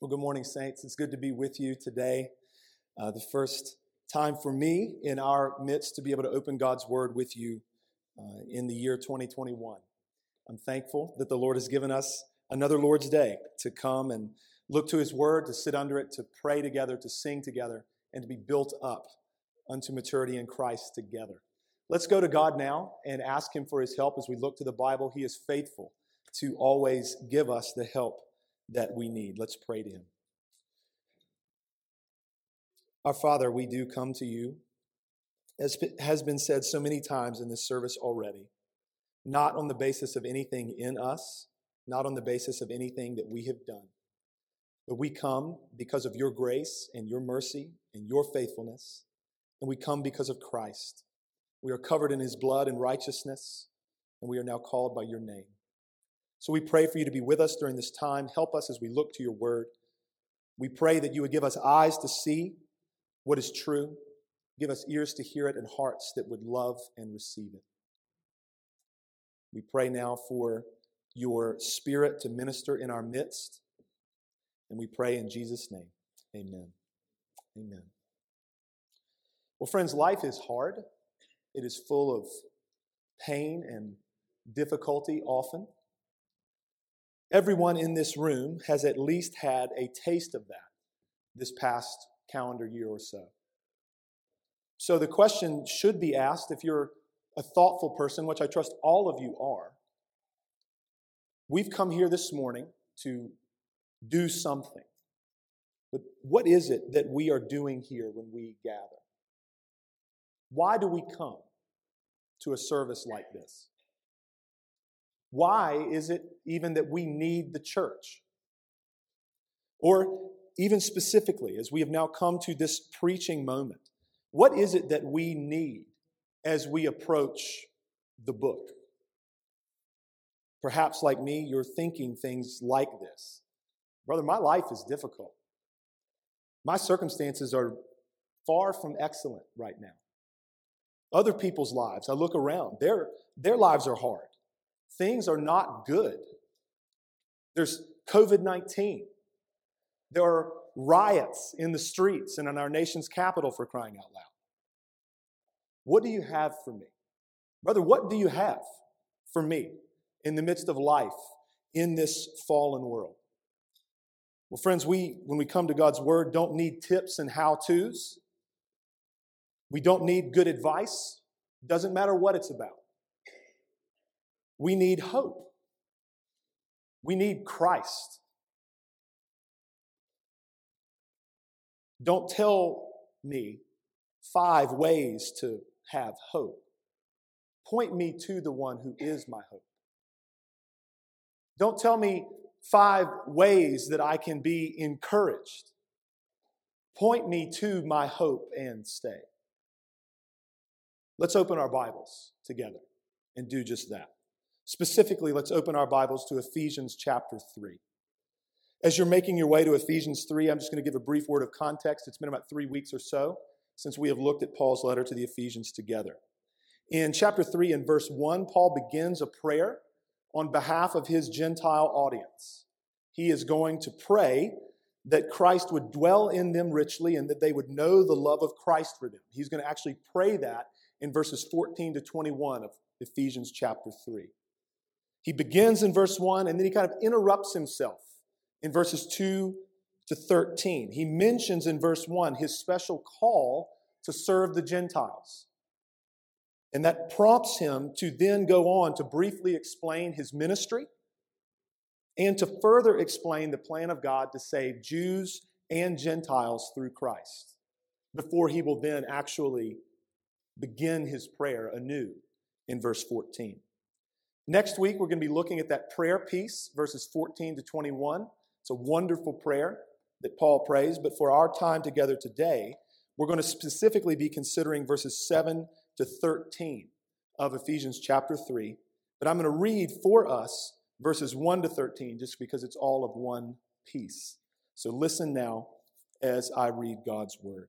Well, good morning, Saints. It's good to be with you today. Uh, the first time for me in our midst to be able to open God's Word with you uh, in the year 2021. I'm thankful that the Lord has given us another Lord's Day to come and look to His Word, to sit under it, to pray together, to sing together, and to be built up unto maturity in Christ together. Let's go to God now and ask Him for His help as we look to the Bible. He is faithful to always give us the help that we need. Let's pray to Him. Our Father, we do come to you, as has been said so many times in this service already, not on the basis of anything in us, not on the basis of anything that we have done, but we come because of your grace and your mercy and your faithfulness, and we come because of Christ. We are covered in his blood and righteousness, and we are now called by your name. So we pray for you to be with us during this time. Help us as we look to your word. We pray that you would give us eyes to see what is true, give us ears to hear it, and hearts that would love and receive it. We pray now for your spirit to minister in our midst. And we pray in Jesus' name. Amen. Amen. Well, friends, life is hard. It is full of pain and difficulty often. Everyone in this room has at least had a taste of that this past calendar year or so. So the question should be asked if you're a thoughtful person, which I trust all of you are. We've come here this morning to do something. But what is it that we are doing here when we gather? Why do we come to a service like this? Why is it even that we need the church? Or even specifically, as we have now come to this preaching moment, what is it that we need as we approach the book? Perhaps, like me, you're thinking things like this Brother, my life is difficult. My circumstances are far from excellent right now. Other people's lives, I look around, their, their lives are hard. Things are not good. There's COVID 19. There are riots in the streets and in our nation's capital for crying out loud. What do you have for me? Brother, what do you have for me in the midst of life in this fallen world? Well, friends, we, when we come to God's Word, don't need tips and how to's. We don't need good advice. Doesn't matter what it's about. We need hope. We need Christ. Don't tell me five ways to have hope. Point me to the one who is my hope. Don't tell me five ways that I can be encouraged. Point me to my hope and stay. Let's open our Bibles together and do just that. Specifically, let's open our Bibles to Ephesians chapter 3. As you're making your way to Ephesians 3, I'm just going to give a brief word of context. It's been about three weeks or so since we have looked at Paul's letter to the Ephesians together. In chapter 3 and verse 1, Paul begins a prayer on behalf of his Gentile audience. He is going to pray that Christ would dwell in them richly and that they would know the love of Christ for them. He's going to actually pray that in verses 14 to 21 of Ephesians chapter 3. He begins in verse 1 and then he kind of interrupts himself in verses 2 to 13. He mentions in verse 1 his special call to serve the Gentiles. And that prompts him to then go on to briefly explain his ministry and to further explain the plan of God to save Jews and Gentiles through Christ before he will then actually begin his prayer anew in verse 14. Next week, we're going to be looking at that prayer piece, verses 14 to 21. It's a wonderful prayer that Paul prays, but for our time together today, we're going to specifically be considering verses 7 to 13 of Ephesians chapter 3. But I'm going to read for us verses 1 to 13 just because it's all of one piece. So listen now as I read God's word.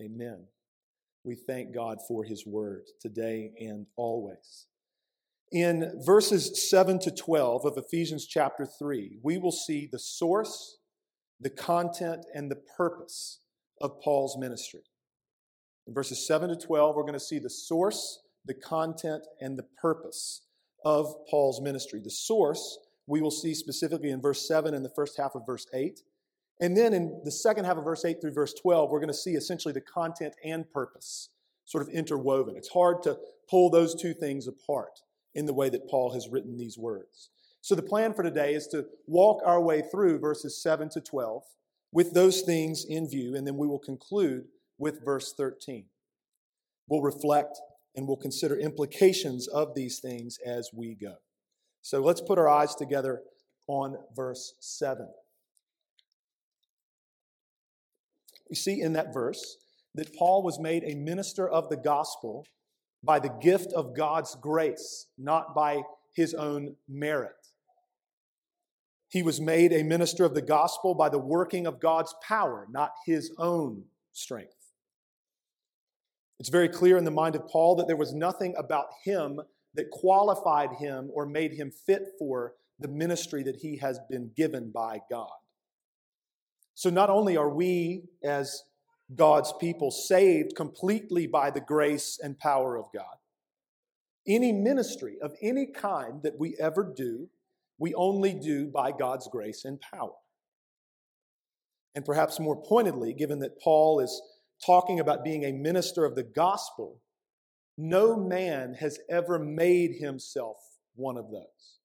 Amen. We thank God for his word today and always. In verses 7 to 12 of Ephesians chapter 3, we will see the source, the content, and the purpose of Paul's ministry. In verses 7 to 12, we're going to see the source, the content, and the purpose of Paul's ministry. The source we will see specifically in verse 7 and the first half of verse 8. And then in the second half of verse 8 through verse 12, we're going to see essentially the content and purpose sort of interwoven. It's hard to pull those two things apart in the way that Paul has written these words. So the plan for today is to walk our way through verses 7 to 12 with those things in view, and then we will conclude with verse 13. We'll reflect and we'll consider implications of these things as we go. So let's put our eyes together on verse 7. We see in that verse that Paul was made a minister of the gospel by the gift of God's grace, not by his own merit. He was made a minister of the gospel by the working of God's power, not his own strength. It's very clear in the mind of Paul that there was nothing about him that qualified him or made him fit for the ministry that he has been given by God. So not only are we, as God's people, saved completely by the grace and power of God, any ministry of any kind that we ever do, we only do by God's grace and power. And perhaps more pointedly, given that Paul is talking about being a minister of the gospel, no man has ever made himself one of those.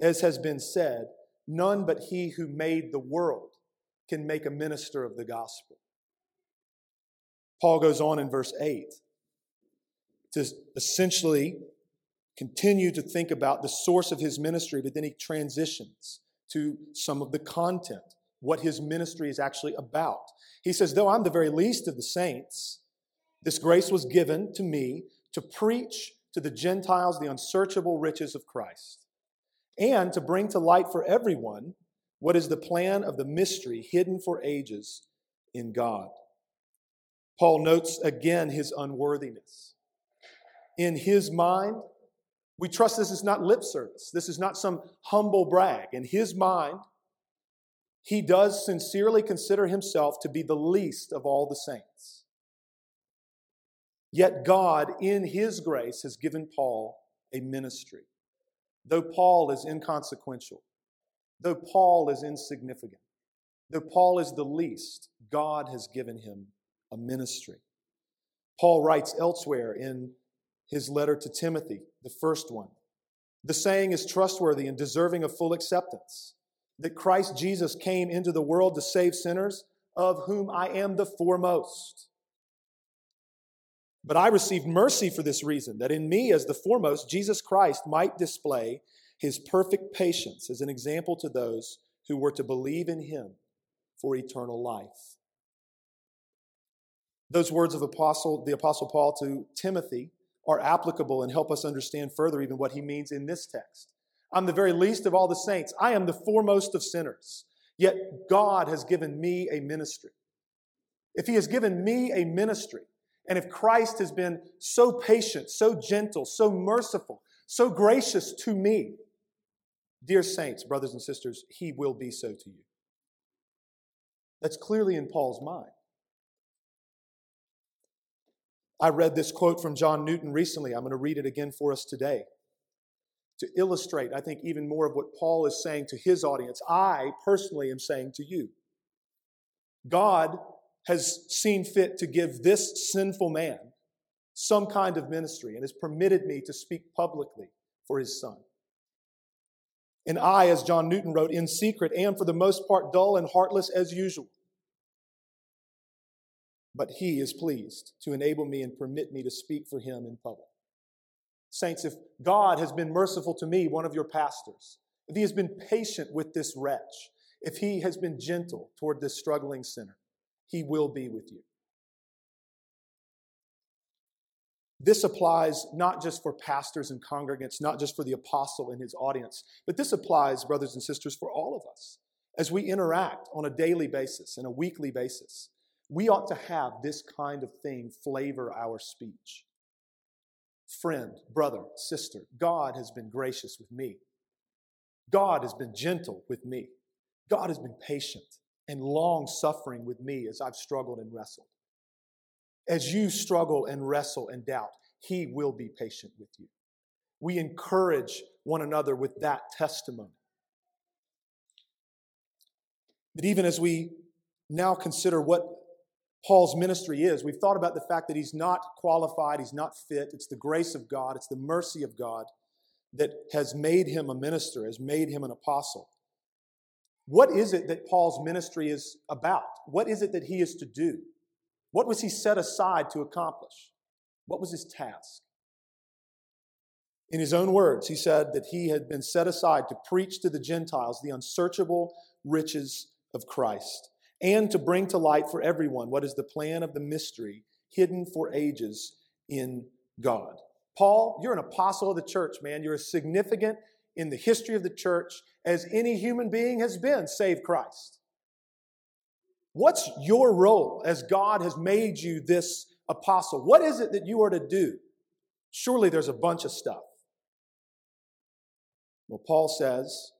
As has been said, none but he who made the world can make a minister of the gospel. Paul goes on in verse 8 to essentially continue to think about the source of his ministry, but then he transitions to some of the content, what his ministry is actually about. He says, Though I'm the very least of the saints, this grace was given to me to preach to the Gentiles the unsearchable riches of Christ and to bring to light for everyone what is the plan of the mystery hidden for ages in God. Paul notes again his unworthiness. In his mind, we trust this is not lip service. This is not some humble brag. In his mind, he does sincerely consider himself to be the least of all the saints. Yet God, in His grace, has given Paul a ministry. Though Paul is inconsequential, though Paul is insignificant, though Paul is the least, God has given him a ministry. Paul writes elsewhere in his letter to Timothy, the first one the saying is trustworthy and deserving of full acceptance that Christ Jesus came into the world to save sinners, of whom I am the foremost. But I received mercy for this reason, that in me, as the foremost, Jesus Christ might display his perfect patience as an example to those who were to believe in him for eternal life. Those words of apostle, the Apostle Paul to Timothy are applicable and help us understand further even what he means in this text. I'm the very least of all the saints. I am the foremost of sinners. Yet God has given me a ministry. If He has given me a ministry, and if Christ has been so patient, so gentle, so merciful, so gracious to me, dear saints, brothers and sisters, He will be so to you. That's clearly in Paul's mind. I read this quote from John Newton recently. I'm going to read it again for us today to illustrate, I think, even more of what Paul is saying to his audience. I personally am saying to you God has seen fit to give this sinful man some kind of ministry and has permitted me to speak publicly for his son. And I, as John Newton wrote, in secret am for the most part dull and heartless as usual. But he is pleased to enable me and permit me to speak for him in public. Saints, if God has been merciful to me, one of your pastors, if he has been patient with this wretch, if he has been gentle toward this struggling sinner, he will be with you. This applies not just for pastors and congregants, not just for the apostle and his audience, but this applies, brothers and sisters, for all of us. As we interact on a daily basis and a weekly basis, we ought to have this kind of thing flavor our speech friend, brother, sister, God has been gracious with me. God has been gentle with me. God has been patient and long suffering with me as I've struggled and wrestled. As you struggle and wrestle and doubt, He will be patient with you. We encourage one another with that testimony. But even as we now consider what Paul's ministry is. We've thought about the fact that he's not qualified, he's not fit. It's the grace of God, it's the mercy of God that has made him a minister, has made him an apostle. What is it that Paul's ministry is about? What is it that he is to do? What was he set aside to accomplish? What was his task? In his own words, he said that he had been set aside to preach to the Gentiles the unsearchable riches of Christ and to bring to light for everyone what is the plan of the mystery hidden for ages in God. Paul, you're an apostle of the church, man. You're significant in the history of the church as any human being has been, save Christ. What's your role as God has made you this apostle? What is it that you are to do? Surely there's a bunch of stuff. Well, Paul says,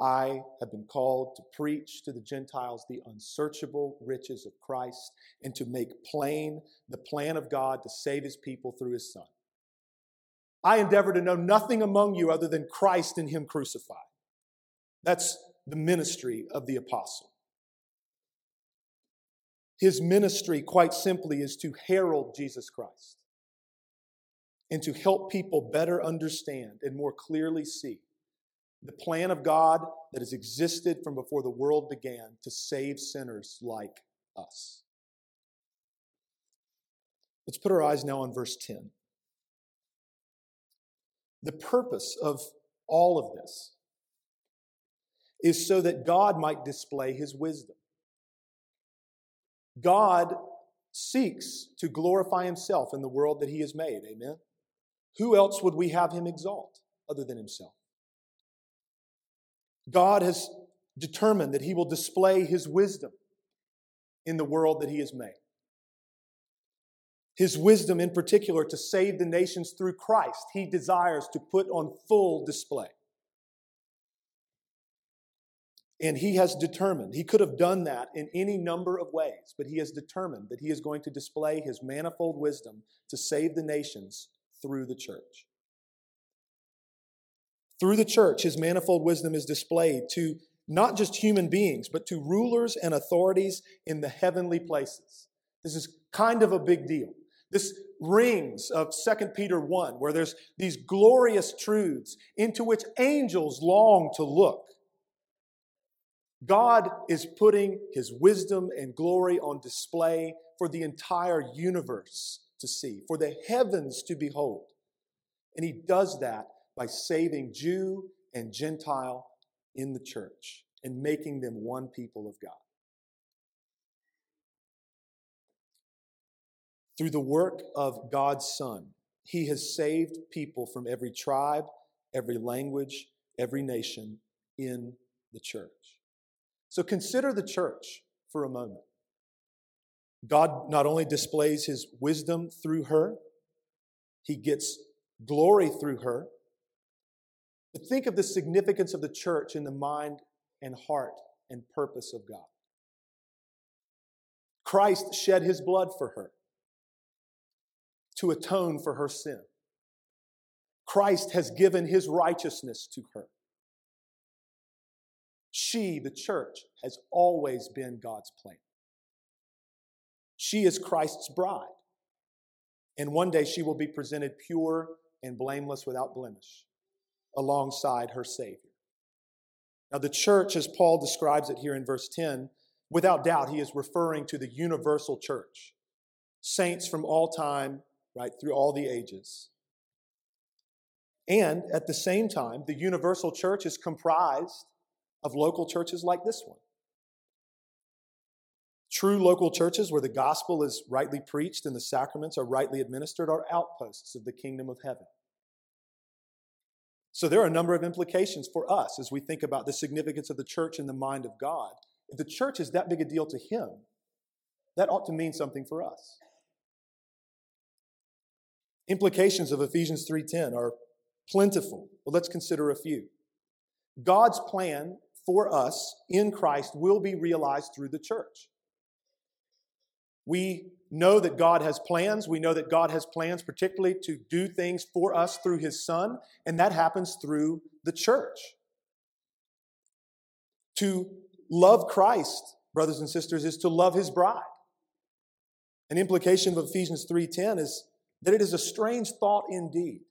I have been called to preach to the Gentiles the unsearchable riches of Christ and to make plain the plan of God to save his people through his Son. I endeavor to know nothing among you other than Christ and him crucified. That's the ministry of the apostle. His ministry, quite simply, is to herald Jesus Christ and to help people better understand and more clearly see the plan of God that has existed from before the world began to save sinners like us. Let's put our eyes now on verse 10. The purpose of all of this is so that God might display his wisdom. God seeks to glorify himself in the world that he has made. Amen. Who else would we have him exalt other than himself? God has determined that he will display his wisdom in the world that he has made. His wisdom, in particular, to save the nations through Christ, he desires to put on full display. And he has determined, he could have done that in any number of ways, but he has determined that he is going to display his manifold wisdom to save the nations through the church. Through the church, his manifold wisdom is displayed to not just human beings, but to rulers and authorities in the heavenly places. This is kind of a big deal. This rings of 2 Peter 1, where there's these glorious truths into which angels long to look. God is putting his wisdom and glory on display for the entire universe to see, for the heavens to behold. And he does that by saving Jew and Gentile in the church and making them one people of God. Through the work of God's Son, He has saved people from every tribe, every language, every nation in the church. So consider the church for a moment. God not only displays his wisdom through her, he gets glory through her. But think of the significance of the church in the mind and heart and purpose of God. Christ shed his blood for her to atone for her sin. Christ has given his righteousness to her. She, the church, has always been God's plan. She is Christ's bride. And one day she will be presented pure and blameless without blemish alongside her Savior. Now, the church, as Paul describes it here in verse 10, without doubt, he is referring to the universal church, saints from all time, right, through all the ages. And at the same time, the universal church is comprised of local churches like this one. True local churches where the gospel is rightly preached and the sacraments are rightly administered are outposts of the kingdom of heaven. So there are a number of implications for us as we think about the significance of the church in the mind of God. If the church is that big a deal to Him, that ought to mean something for us. Implications of Ephesians 3:10 are plentiful. But let's consider a few. God's plan for us in Christ will be realized through the church. We know that God has plans. We know that God has plans, particularly to do things for us through His Son, and that happens through the church. To love Christ, brothers and sisters, is to love His bride. An implication of Ephesians 3:10 is that it is a strange thought indeed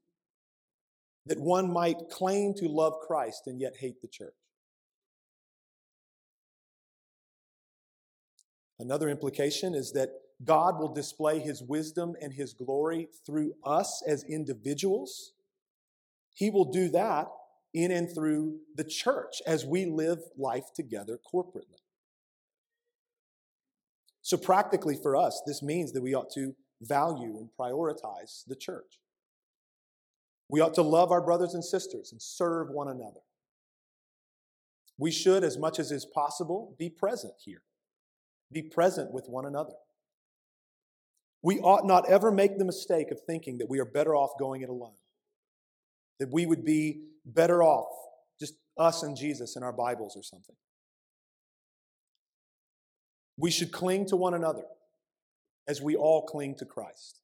that one might claim to love Christ and yet hate the church. Another implication is that God will display his wisdom and his glory through us as individuals. He will do that in and through the church as we live life together corporately. So, practically for us, this means that we ought to value and prioritize the church. We ought to love our brothers and sisters and serve one another. We should, as much as is possible, be present here be present with one another. We ought not ever make the mistake of thinking that we are better off going it alone, that we would be better off just us and Jesus in our Bibles or something. We should cling to one another as we all cling to Christ.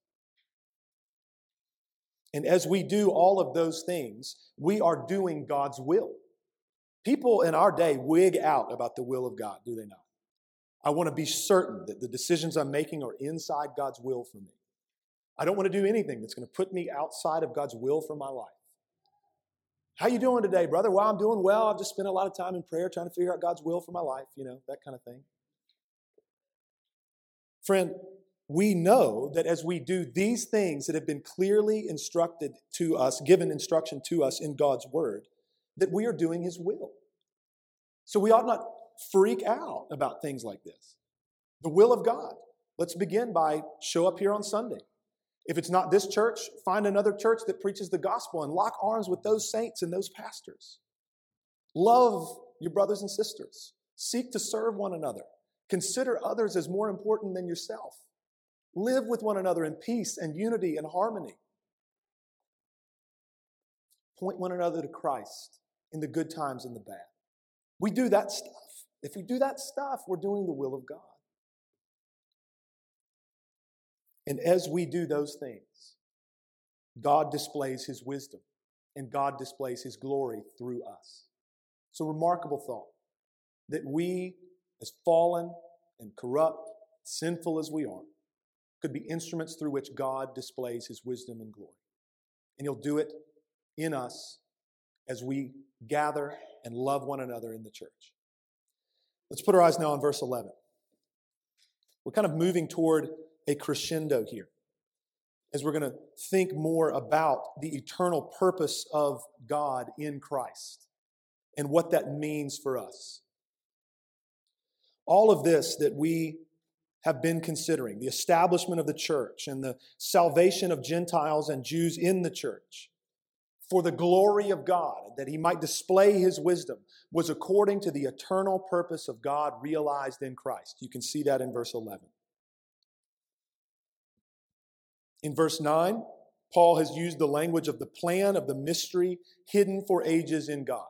And as we do all of those things, we are doing God's will. People in our day wig out about the will of God, do they not? I want to be certain that the decisions I'm making are inside God's will for me. I don't want to do anything that's going to put me outside of God's will for my life. How you doing today, brother? Well, I'm doing well. I've just spent a lot of time in prayer trying to figure out God's will for my life, you know, that kind of thing. Friend, we know that as we do these things that have been clearly instructed to us, given instruction to us in God's word, that we are doing his will. So we ought not freak out about things like this. The will of God. Let's begin by show up here on Sunday. If it's not this church, find another church that preaches the gospel and lock arms with those saints and those pastors. Love your brothers and sisters. Seek to serve one another. Consider others as more important than yourself. Live with one another in peace and unity and harmony. Point one another to Christ in the good times and the bad. We do that stuff. If we do that stuff, we're doing the will of God. And as we do those things, God displays his wisdom and God displays his glory through us. It's a remarkable thought that we, as fallen and corrupt, sinful as we are, could be instruments through which God displays his wisdom and glory. And he'll do it in us as we gather and love one another in the church. Let's put our eyes now on verse 11. We're kind of moving toward a crescendo here as we're going to think more about the eternal purpose of God in Christ and what that means for us. All of this that we have been considering the establishment of the church and the salvation of Gentiles and Jews in the church for the glory of God, that he might display his wisdom, was according to the eternal purpose of God realized in Christ. You can see that in verse 11. In verse 9, Paul has used the language of the plan of the mystery hidden for ages in God.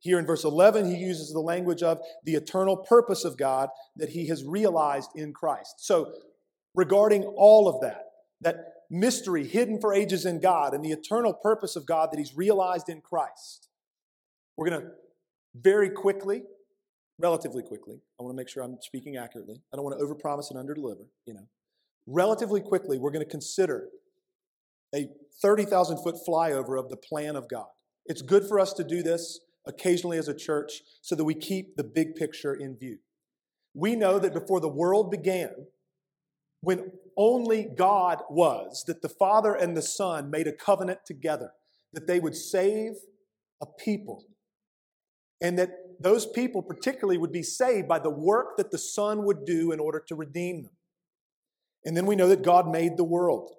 Here in verse 11, he uses the language of the eternal purpose of God that he has realized in Christ. So, regarding all of that, that mystery hidden for ages in God and the eternal purpose of God that he's realized in Christ, we're going to very quickly, relatively quickly, I want to make sure I'm speaking accurately. I don't want to overpromise and underdeliver, you know. Relatively quickly, we're going to consider a 30,000 foot flyover of the plan of God. It's good for us to do this occasionally as a church so that we keep the big picture in view. We know that before the world began, when only God was, that the Father and the Son made a covenant together, that they would save a people, and that those people particularly would be saved by the work that the Son would do in order to redeem them. And then we know that God made the world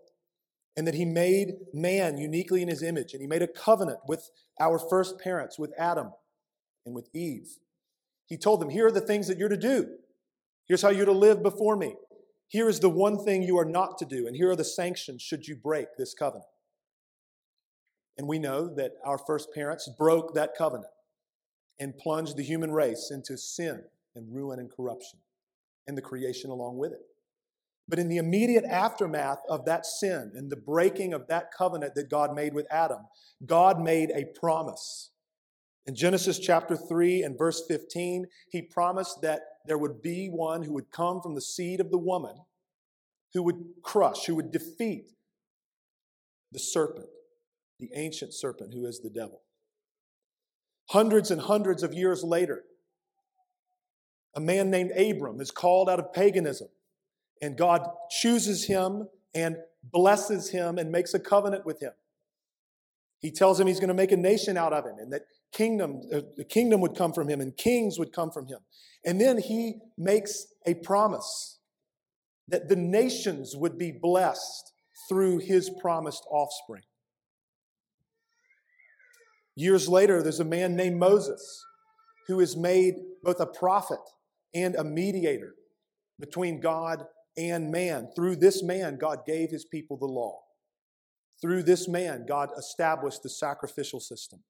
and that he made man uniquely in his image, and he made a covenant with our first parents, with Adam and with Eve. He told them, Here are the things that you're to do. Here's how you're to live before me. Here is the one thing you are not to do, and here are the sanctions should you break this covenant. And we know that our first parents broke that covenant and plunged the human race into sin and ruin and corruption, and the creation along with it. But in the immediate aftermath of that sin and the breaking of that covenant that God made with Adam, God made a promise. In Genesis chapter 3 and verse 15, he promised that there would be one who would come from the seed of the woman who would crush, who would defeat the serpent, the ancient serpent who is the devil. Hundreds and hundreds of years later, a man named Abram is called out of paganism and God chooses him and blesses him and makes a covenant with him. He tells him he's going to make a nation out of him and that kingdom, uh, the kingdom would come from him and kings would come from him. And then he makes a promise that the nations would be blessed through his promised offspring. Years later, there's a man named Moses who is made both a prophet and a mediator between God and man. Through this man, God gave his people the law. Through this man, God established the sacrificial system.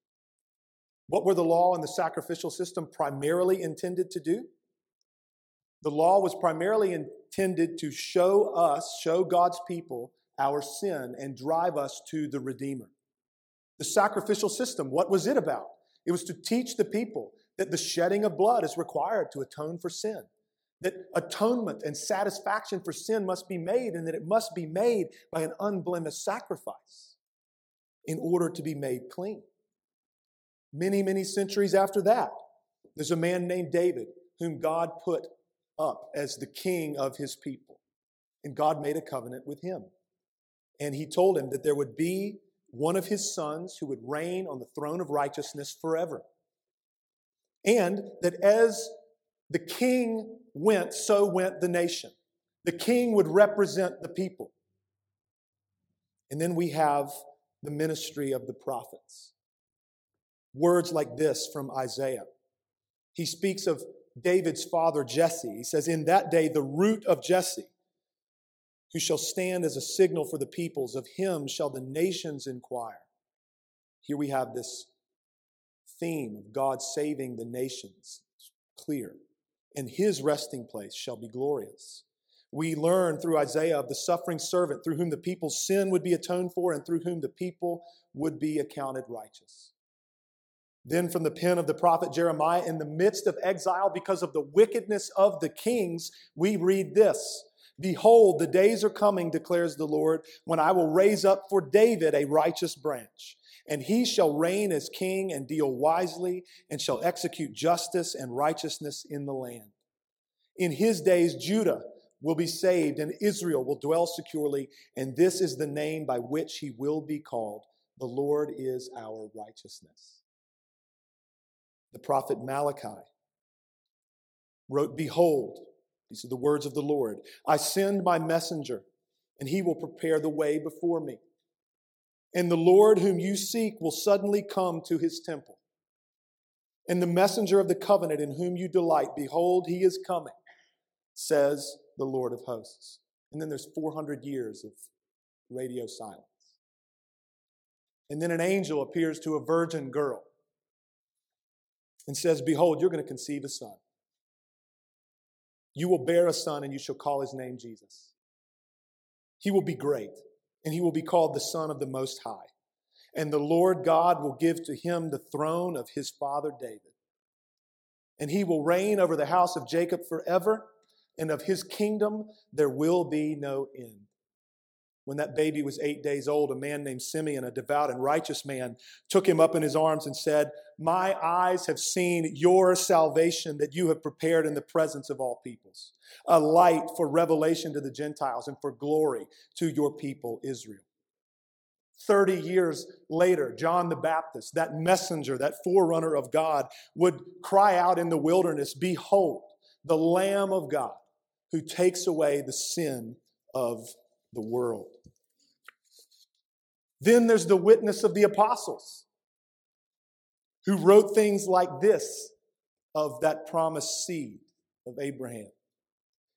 What were the law and the sacrificial system primarily intended to do? The law was primarily intended to show us, show God's people our sin and drive us to the Redeemer. The sacrificial system, what was it about? It was to teach the people that the shedding of blood is required to atone for sin that atonement and satisfaction for sin must be made, and that it must be made by an unblemished sacrifice in order to be made clean. Many, many centuries after that, there's a man named David whom God put up as the king of his people. And God made a covenant with him. And he told him that there would be one of his sons who would reign on the throne of righteousness forever. And that as the king went, so went the nation. The king would represent the people. And then we have the ministry of the prophets. Words like this from Isaiah. He speaks of David's father Jesse. He says, In that day, the root of Jesse, who shall stand as a signal for the peoples, of him shall the nations inquire. Here we have this theme of God saving the nations. It's clear and his resting place shall be glorious. We learn through Isaiah of the suffering servant through whom the people's sin would be atoned for and through whom the people would be accounted righteous. Then, from the pen of the prophet Jeremiah, in the midst of exile because of the wickedness of the kings, we read this Behold, the days are coming, declares the Lord, when I will raise up for David a righteous branch and he shall reign as king and deal wisely and shall execute justice and righteousness in the land. In his days, Judah will be saved and Israel will dwell securely, and this is the name by which he will be called. The Lord is our righteousness. The prophet Malachi wrote, Behold, these are the words of the Lord I send my messenger, and he will prepare the way before me. And the Lord whom you seek will suddenly come to his temple. And the messenger of the covenant in whom you delight, behold, he is coming, says the Lord of hosts. And then there's 400 years of radio silence. And then an angel appears to a virgin girl and says, Behold, you're going to conceive a son. You will bear a son, and you shall call his name Jesus. He will be great, and he will be called the Son of the Most High. And the Lord God will give to him the throne of his father David. And he will reign over the house of Jacob forever, and of his kingdom there will be no end. When that baby was eight days old, a man named Simeon, a devout and righteous man, took him up in his arms and said, My eyes have seen your salvation that you have prepared in the presence of all peoples, a light for revelation to the Gentiles and for glory to your people Israel. 30 years later, John the Baptist, that messenger, that forerunner of God, would cry out in the wilderness, Behold, the Lamb of God who takes away the sin of the world. Then there's the witness of the apostles who wrote things like this of that promised seed of Abraham.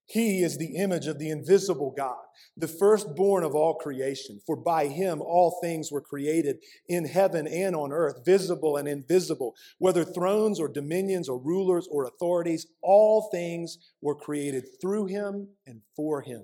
He is the image of the invisible God, the firstborn of all creation. For by him all things were created in heaven and on earth, visible and invisible, whether thrones or dominions or rulers or authorities, all things were created through him and for him.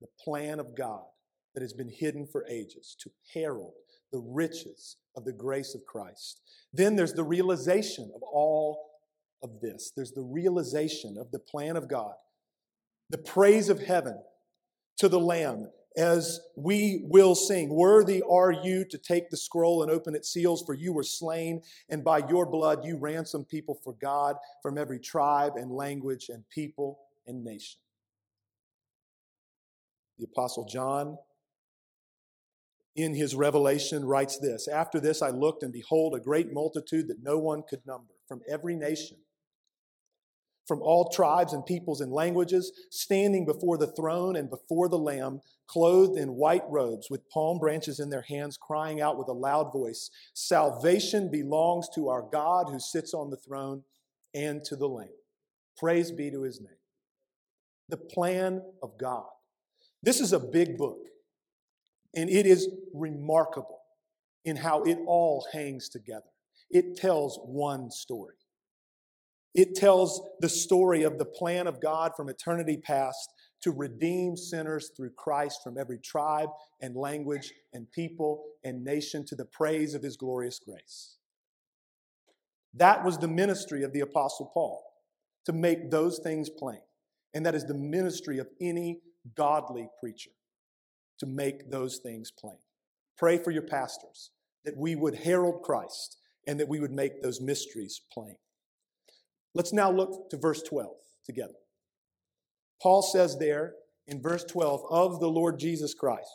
the plan of God that has been hidden for ages, to herald the riches of the grace of Christ. Then there's the realization of all of this. There's the realization of the plan of God, the praise of heaven to the Lamb as we will sing, Worthy are you to take the scroll and open its seals, for you were slain, and by your blood you ransomed people for God from every tribe and language and people and nation. The Apostle John, in his revelation, writes this After this I looked, and behold, a great multitude that no one could number from every nation, from all tribes and peoples and languages, standing before the throne and before the Lamb, clothed in white robes, with palm branches in their hands, crying out with a loud voice Salvation belongs to our God who sits on the throne and to the Lamb. Praise be to his name. The plan of God this is a big book, and it is remarkable in how it all hangs together. It tells one story. It tells the story of the plan of God from eternity past to redeem sinners through Christ from every tribe and language and people and nation to the praise of his glorious grace. That was the ministry of the Apostle Paul, to make those things plain. And that is the ministry of any godly preacher to make those things plain. Pray for your pastors that we would herald Christ and that we would make those mysteries plain. Let's now look to verse 12 together. Paul says there in verse 12 of the Lord Jesus Christ,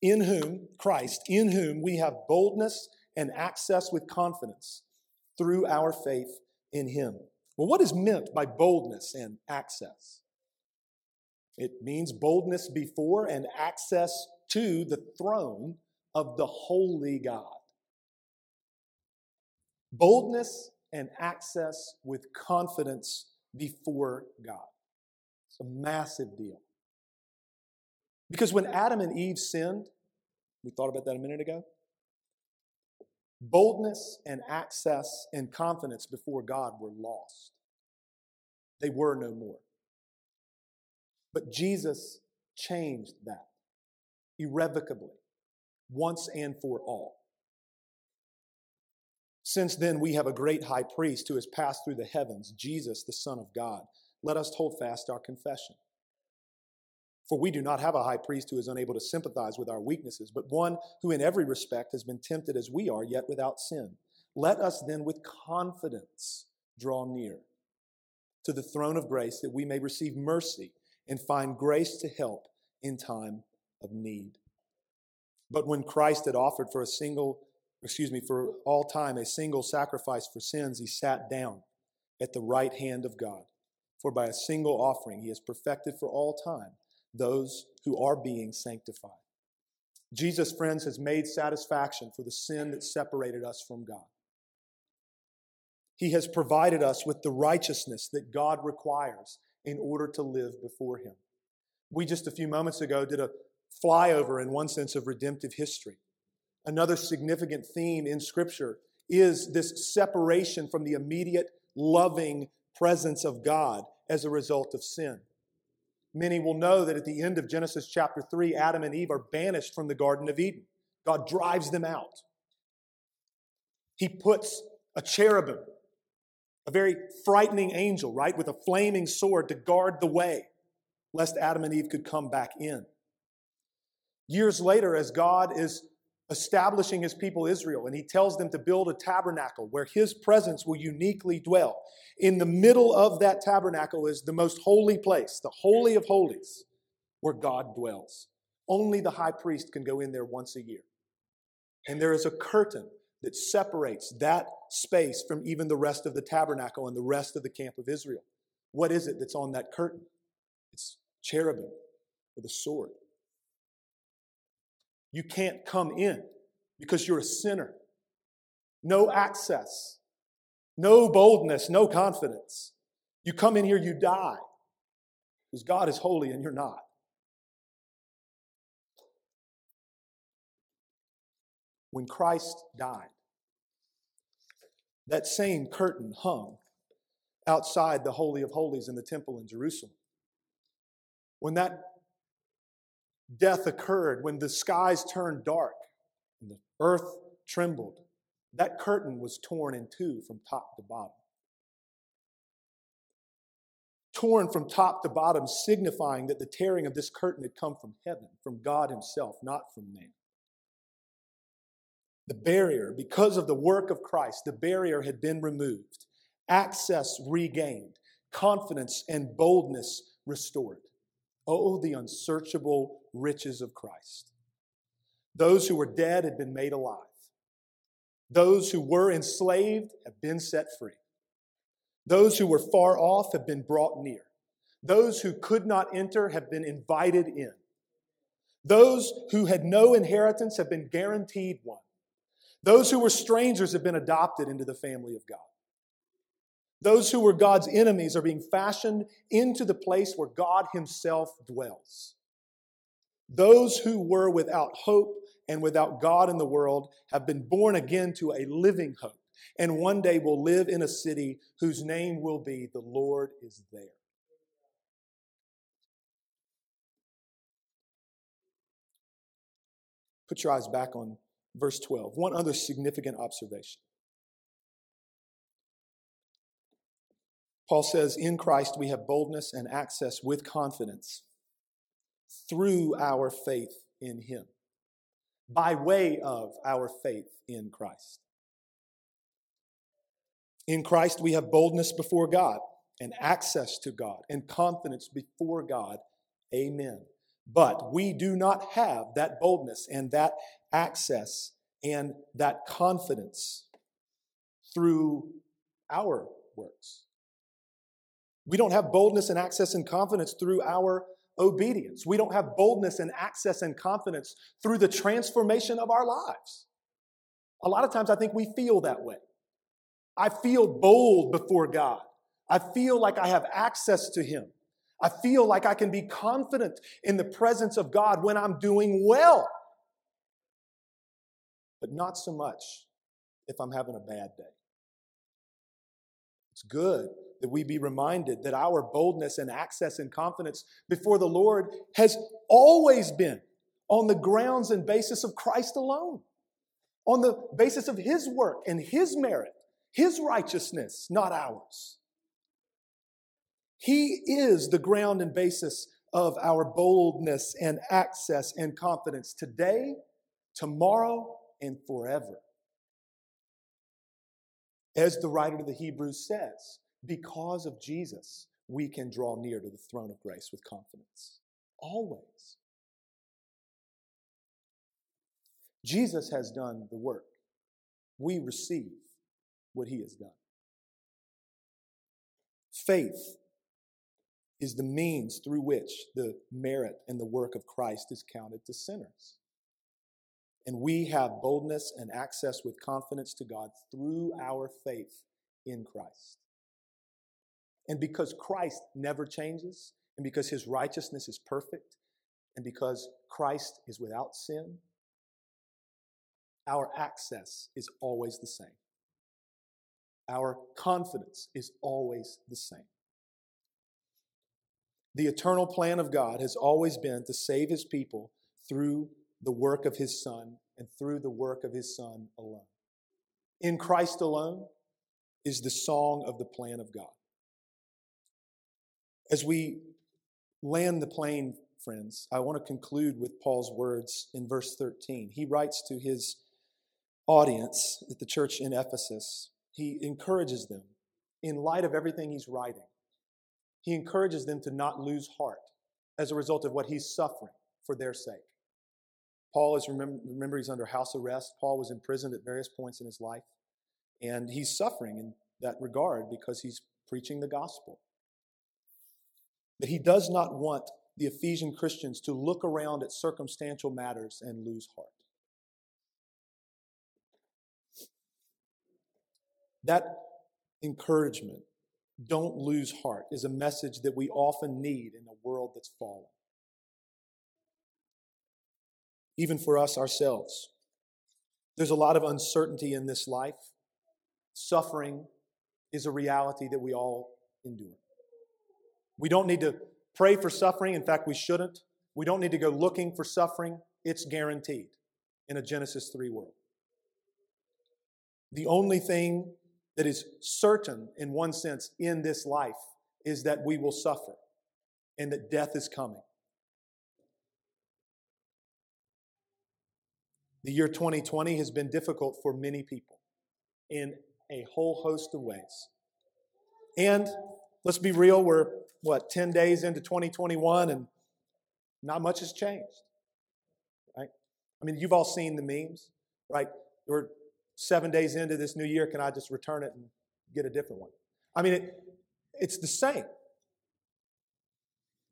in whom, Christ, in whom we have boldness and access with confidence through our faith in him. Well, what is meant by boldness and access? It means boldness before and access to the throne of the holy God. Boldness and access with confidence before God. It's a massive deal. Because when Adam and Eve sinned, we thought about that a minute ago, boldness and access and confidence before God were lost. They were no more. But Jesus changed that irrevocably, once and for all. Since then, we have a great high priest who has passed through the heavens, Jesus, the Son of God. Let us hold fast our confession. For we do not have a high priest who is unable to sympathize with our weaknesses, but one who in every respect has been tempted as we are, yet without sin. Let us then with confidence draw near to the throne of grace that we may receive mercy and find grace to help in time of need. But when Christ had offered for a single, excuse me, for all time a single sacrifice for sins, he sat down at the right hand of God. For by a single offering he has perfected for all time those who are being sanctified. Jesus, friends, has made satisfaction for the sin that separated us from God. He has provided us with the righteousness that God requires in order to live before Him. We just a few moments ago did a flyover, in one sense, of redemptive history. Another significant theme in Scripture is this separation from the immediate, loving presence of God as a result of sin. Many will know that at the end of Genesis chapter 3, Adam and Eve are banished from the Garden of Eden. God drives them out. He puts a cherubim a very frightening angel, right, with a flaming sword to guard the way, lest Adam and Eve could come back in. Years later, as God is establishing his people Israel, and he tells them to build a tabernacle where his presence will uniquely dwell. In the middle of that tabernacle is the most holy place, the Holy of Holies, where God dwells. Only the high priest can go in there once a year. And there is a curtain that separates that space from even the rest of the tabernacle and the rest of the camp of Israel. What is it that's on that curtain? It's cherubim with a sword. You can't come in because you're a sinner. No access, no boldness, no confidence. You come in here, you die because God is holy and you're not. When Christ died, that same curtain hung outside the Holy of Holies in the temple in Jerusalem. When that death occurred, when the skies turned dark and the earth trembled, that curtain was torn in two from top to bottom. Torn from top to bottom, signifying that the tearing of this curtain had come from heaven, from God Himself, not from man. The barrier, because of the work of Christ, the barrier had been removed, access regained, confidence and boldness restored. Oh, the unsearchable riches of Christ. Those who were dead had been made alive. Those who were enslaved have been set free. Those who were far off have been brought near. Those who could not enter have been invited in. Those who had no inheritance have been guaranteed one. Those who were strangers have been adopted into the family of God. Those who were God's enemies are being fashioned into the place where God Himself dwells. Those who were without hope and without God in the world have been born again to a living hope, and one day will live in a city whose name will be The Lord is there. Put your eyes back on verse 12. One other significant observation. Paul says, In Christ we have boldness and access with confidence through our faith in Him, by way of our faith in Christ. In Christ we have boldness before God and access to God and confidence before God. Amen. But we do not have that boldness and that access and that confidence through our works. We don't have boldness and access and confidence through our obedience. We don't have boldness and access and confidence through the transformation of our lives. A lot of times I think we feel that way. I feel bold before God. I feel like I have access to Him. I feel like I can be confident in the presence of God when I'm doing well. But not so much if I'm having a bad day. It's good that we be reminded that our boldness and access and confidence before the Lord has always been on the grounds and basis of Christ alone, on the basis of His work and His merit, His righteousness, not ours. He is the ground and basis of our boldness and access and confidence today, tomorrow, and forever. As the writer to the Hebrews says, because of Jesus, we can draw near to the throne of grace with confidence. Always. Jesus has done the work. We receive what he has done. Faith is the means through which the merit and the work of Christ is counted to sinners. And we have boldness and access with confidence to God through our faith in Christ. And because Christ never changes, and because his righteousness is perfect, and because Christ is without sin, our access is always the same. Our confidence is always the same. The eternal plan of God has always been to save his people through the work of his Son and through the work of his Son alone. In Christ alone is the song of the plan of God. As we land the plane, friends, I want to conclude with Paul's words in verse 13. He writes to his audience at the church in Ephesus, he encourages them in light of everything he's writing. He encourages them to not lose heart as a result of what he's suffering for their sake. Paul is, remember, remember, he's under house arrest. Paul was imprisoned at various points in his life. And he's suffering in that regard because he's preaching the gospel. But he does not want the Ephesian Christians to look around at circumstantial matters and lose heart. That encouragement, don't lose heart, is a message that we often need in a world that's fallen. Even for us ourselves. There's a lot of uncertainty in this life. Suffering is a reality that we all endure. We don't need to pray for suffering. In fact, we shouldn't. We don't need to go looking for suffering. It's guaranteed in a Genesis 3 world. The only thing that is certain, in one sense, in this life is that we will suffer and that death is coming. The year 2020 has been difficult for many people in a whole host of ways. And let's be real, we're what, 10 days into 2021 and not much has changed. Right? I mean, you've all seen the memes, right? We're seven days into this new year, can I just return it and get a different one? I mean, it, it's the same.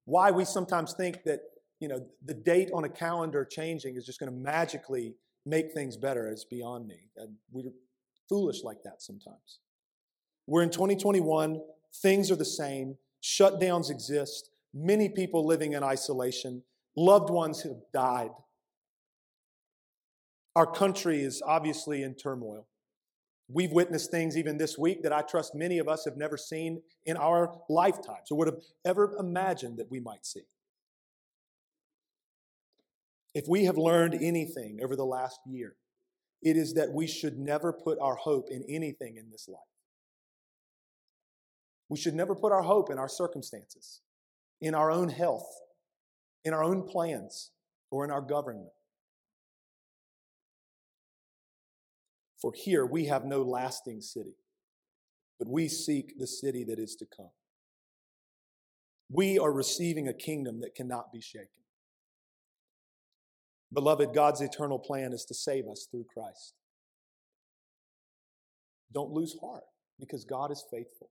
Why we sometimes think that, you know, the date on a calendar changing is just going to magically make things better is beyond me. And we're foolish like that sometimes. We're in 2021, things are the same, shutdowns exist, many people living in isolation, loved ones have died, our country is obviously in turmoil. We've witnessed things even this week that I trust many of us have never seen in our lifetimes or would have ever imagined that we might see. If we have learned anything over the last year, it is that we should never put our hope in anything in this life. We should never put our hope in our circumstances, in our own health, in our own plans, or in our government. For here we have no lasting city, but we seek the city that is to come. We are receiving a kingdom that cannot be shaken. Beloved, God's eternal plan is to save us through Christ. Don't lose heart because God is faithful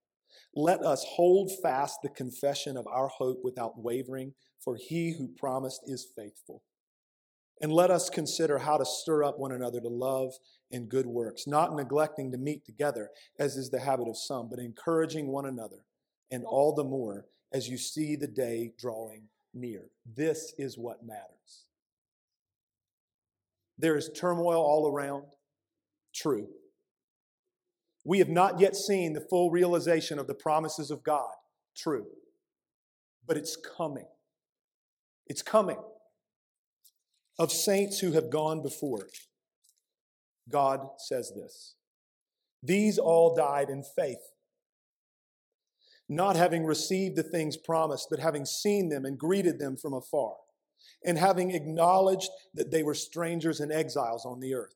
Let us hold fast the confession of our hope without wavering, for he who promised is faithful. And let us consider how to stir up one another to love and good works, not neglecting to meet together, as is the habit of some, but encouraging one another, and all the more as you see the day drawing near. This is what matters. There is turmoil all around. True. We have not yet seen the full realization of the promises of God. True. But it's coming. It's coming. Of saints who have gone before. God says this. These all died in faith, not having received the things promised, but having seen them and greeted them from afar, and having acknowledged that they were strangers and exiles on the earth.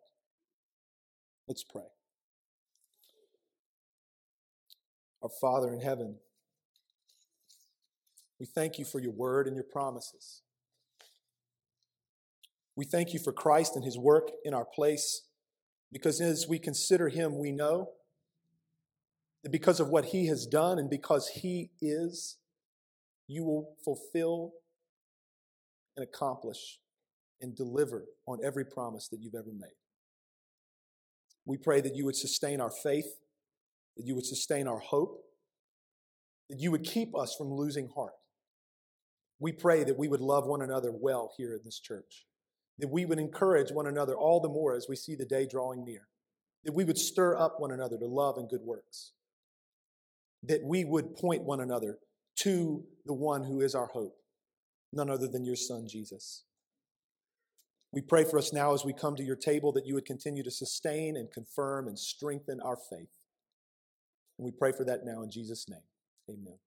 Let's pray. Our Father in heaven, we thank you for your word and your promises. We thank you for Christ and his work in our place because as we consider him, we know that because of what he has done and because he is, you will fulfill and accomplish and deliver on every promise that you've ever made. We pray that you would sustain our faith, that you would sustain our hope, that you would keep us from losing heart. We pray that we would love one another well here in this church that we would encourage one another all the more as we see the day drawing near, that we would stir up one another to love and good works, that we would point one another to the one who is our hope, none other than your Son, Jesus. We pray for us now as we come to your table that you would continue to sustain and confirm and strengthen our faith. And we pray for that now in Jesus' name. Amen.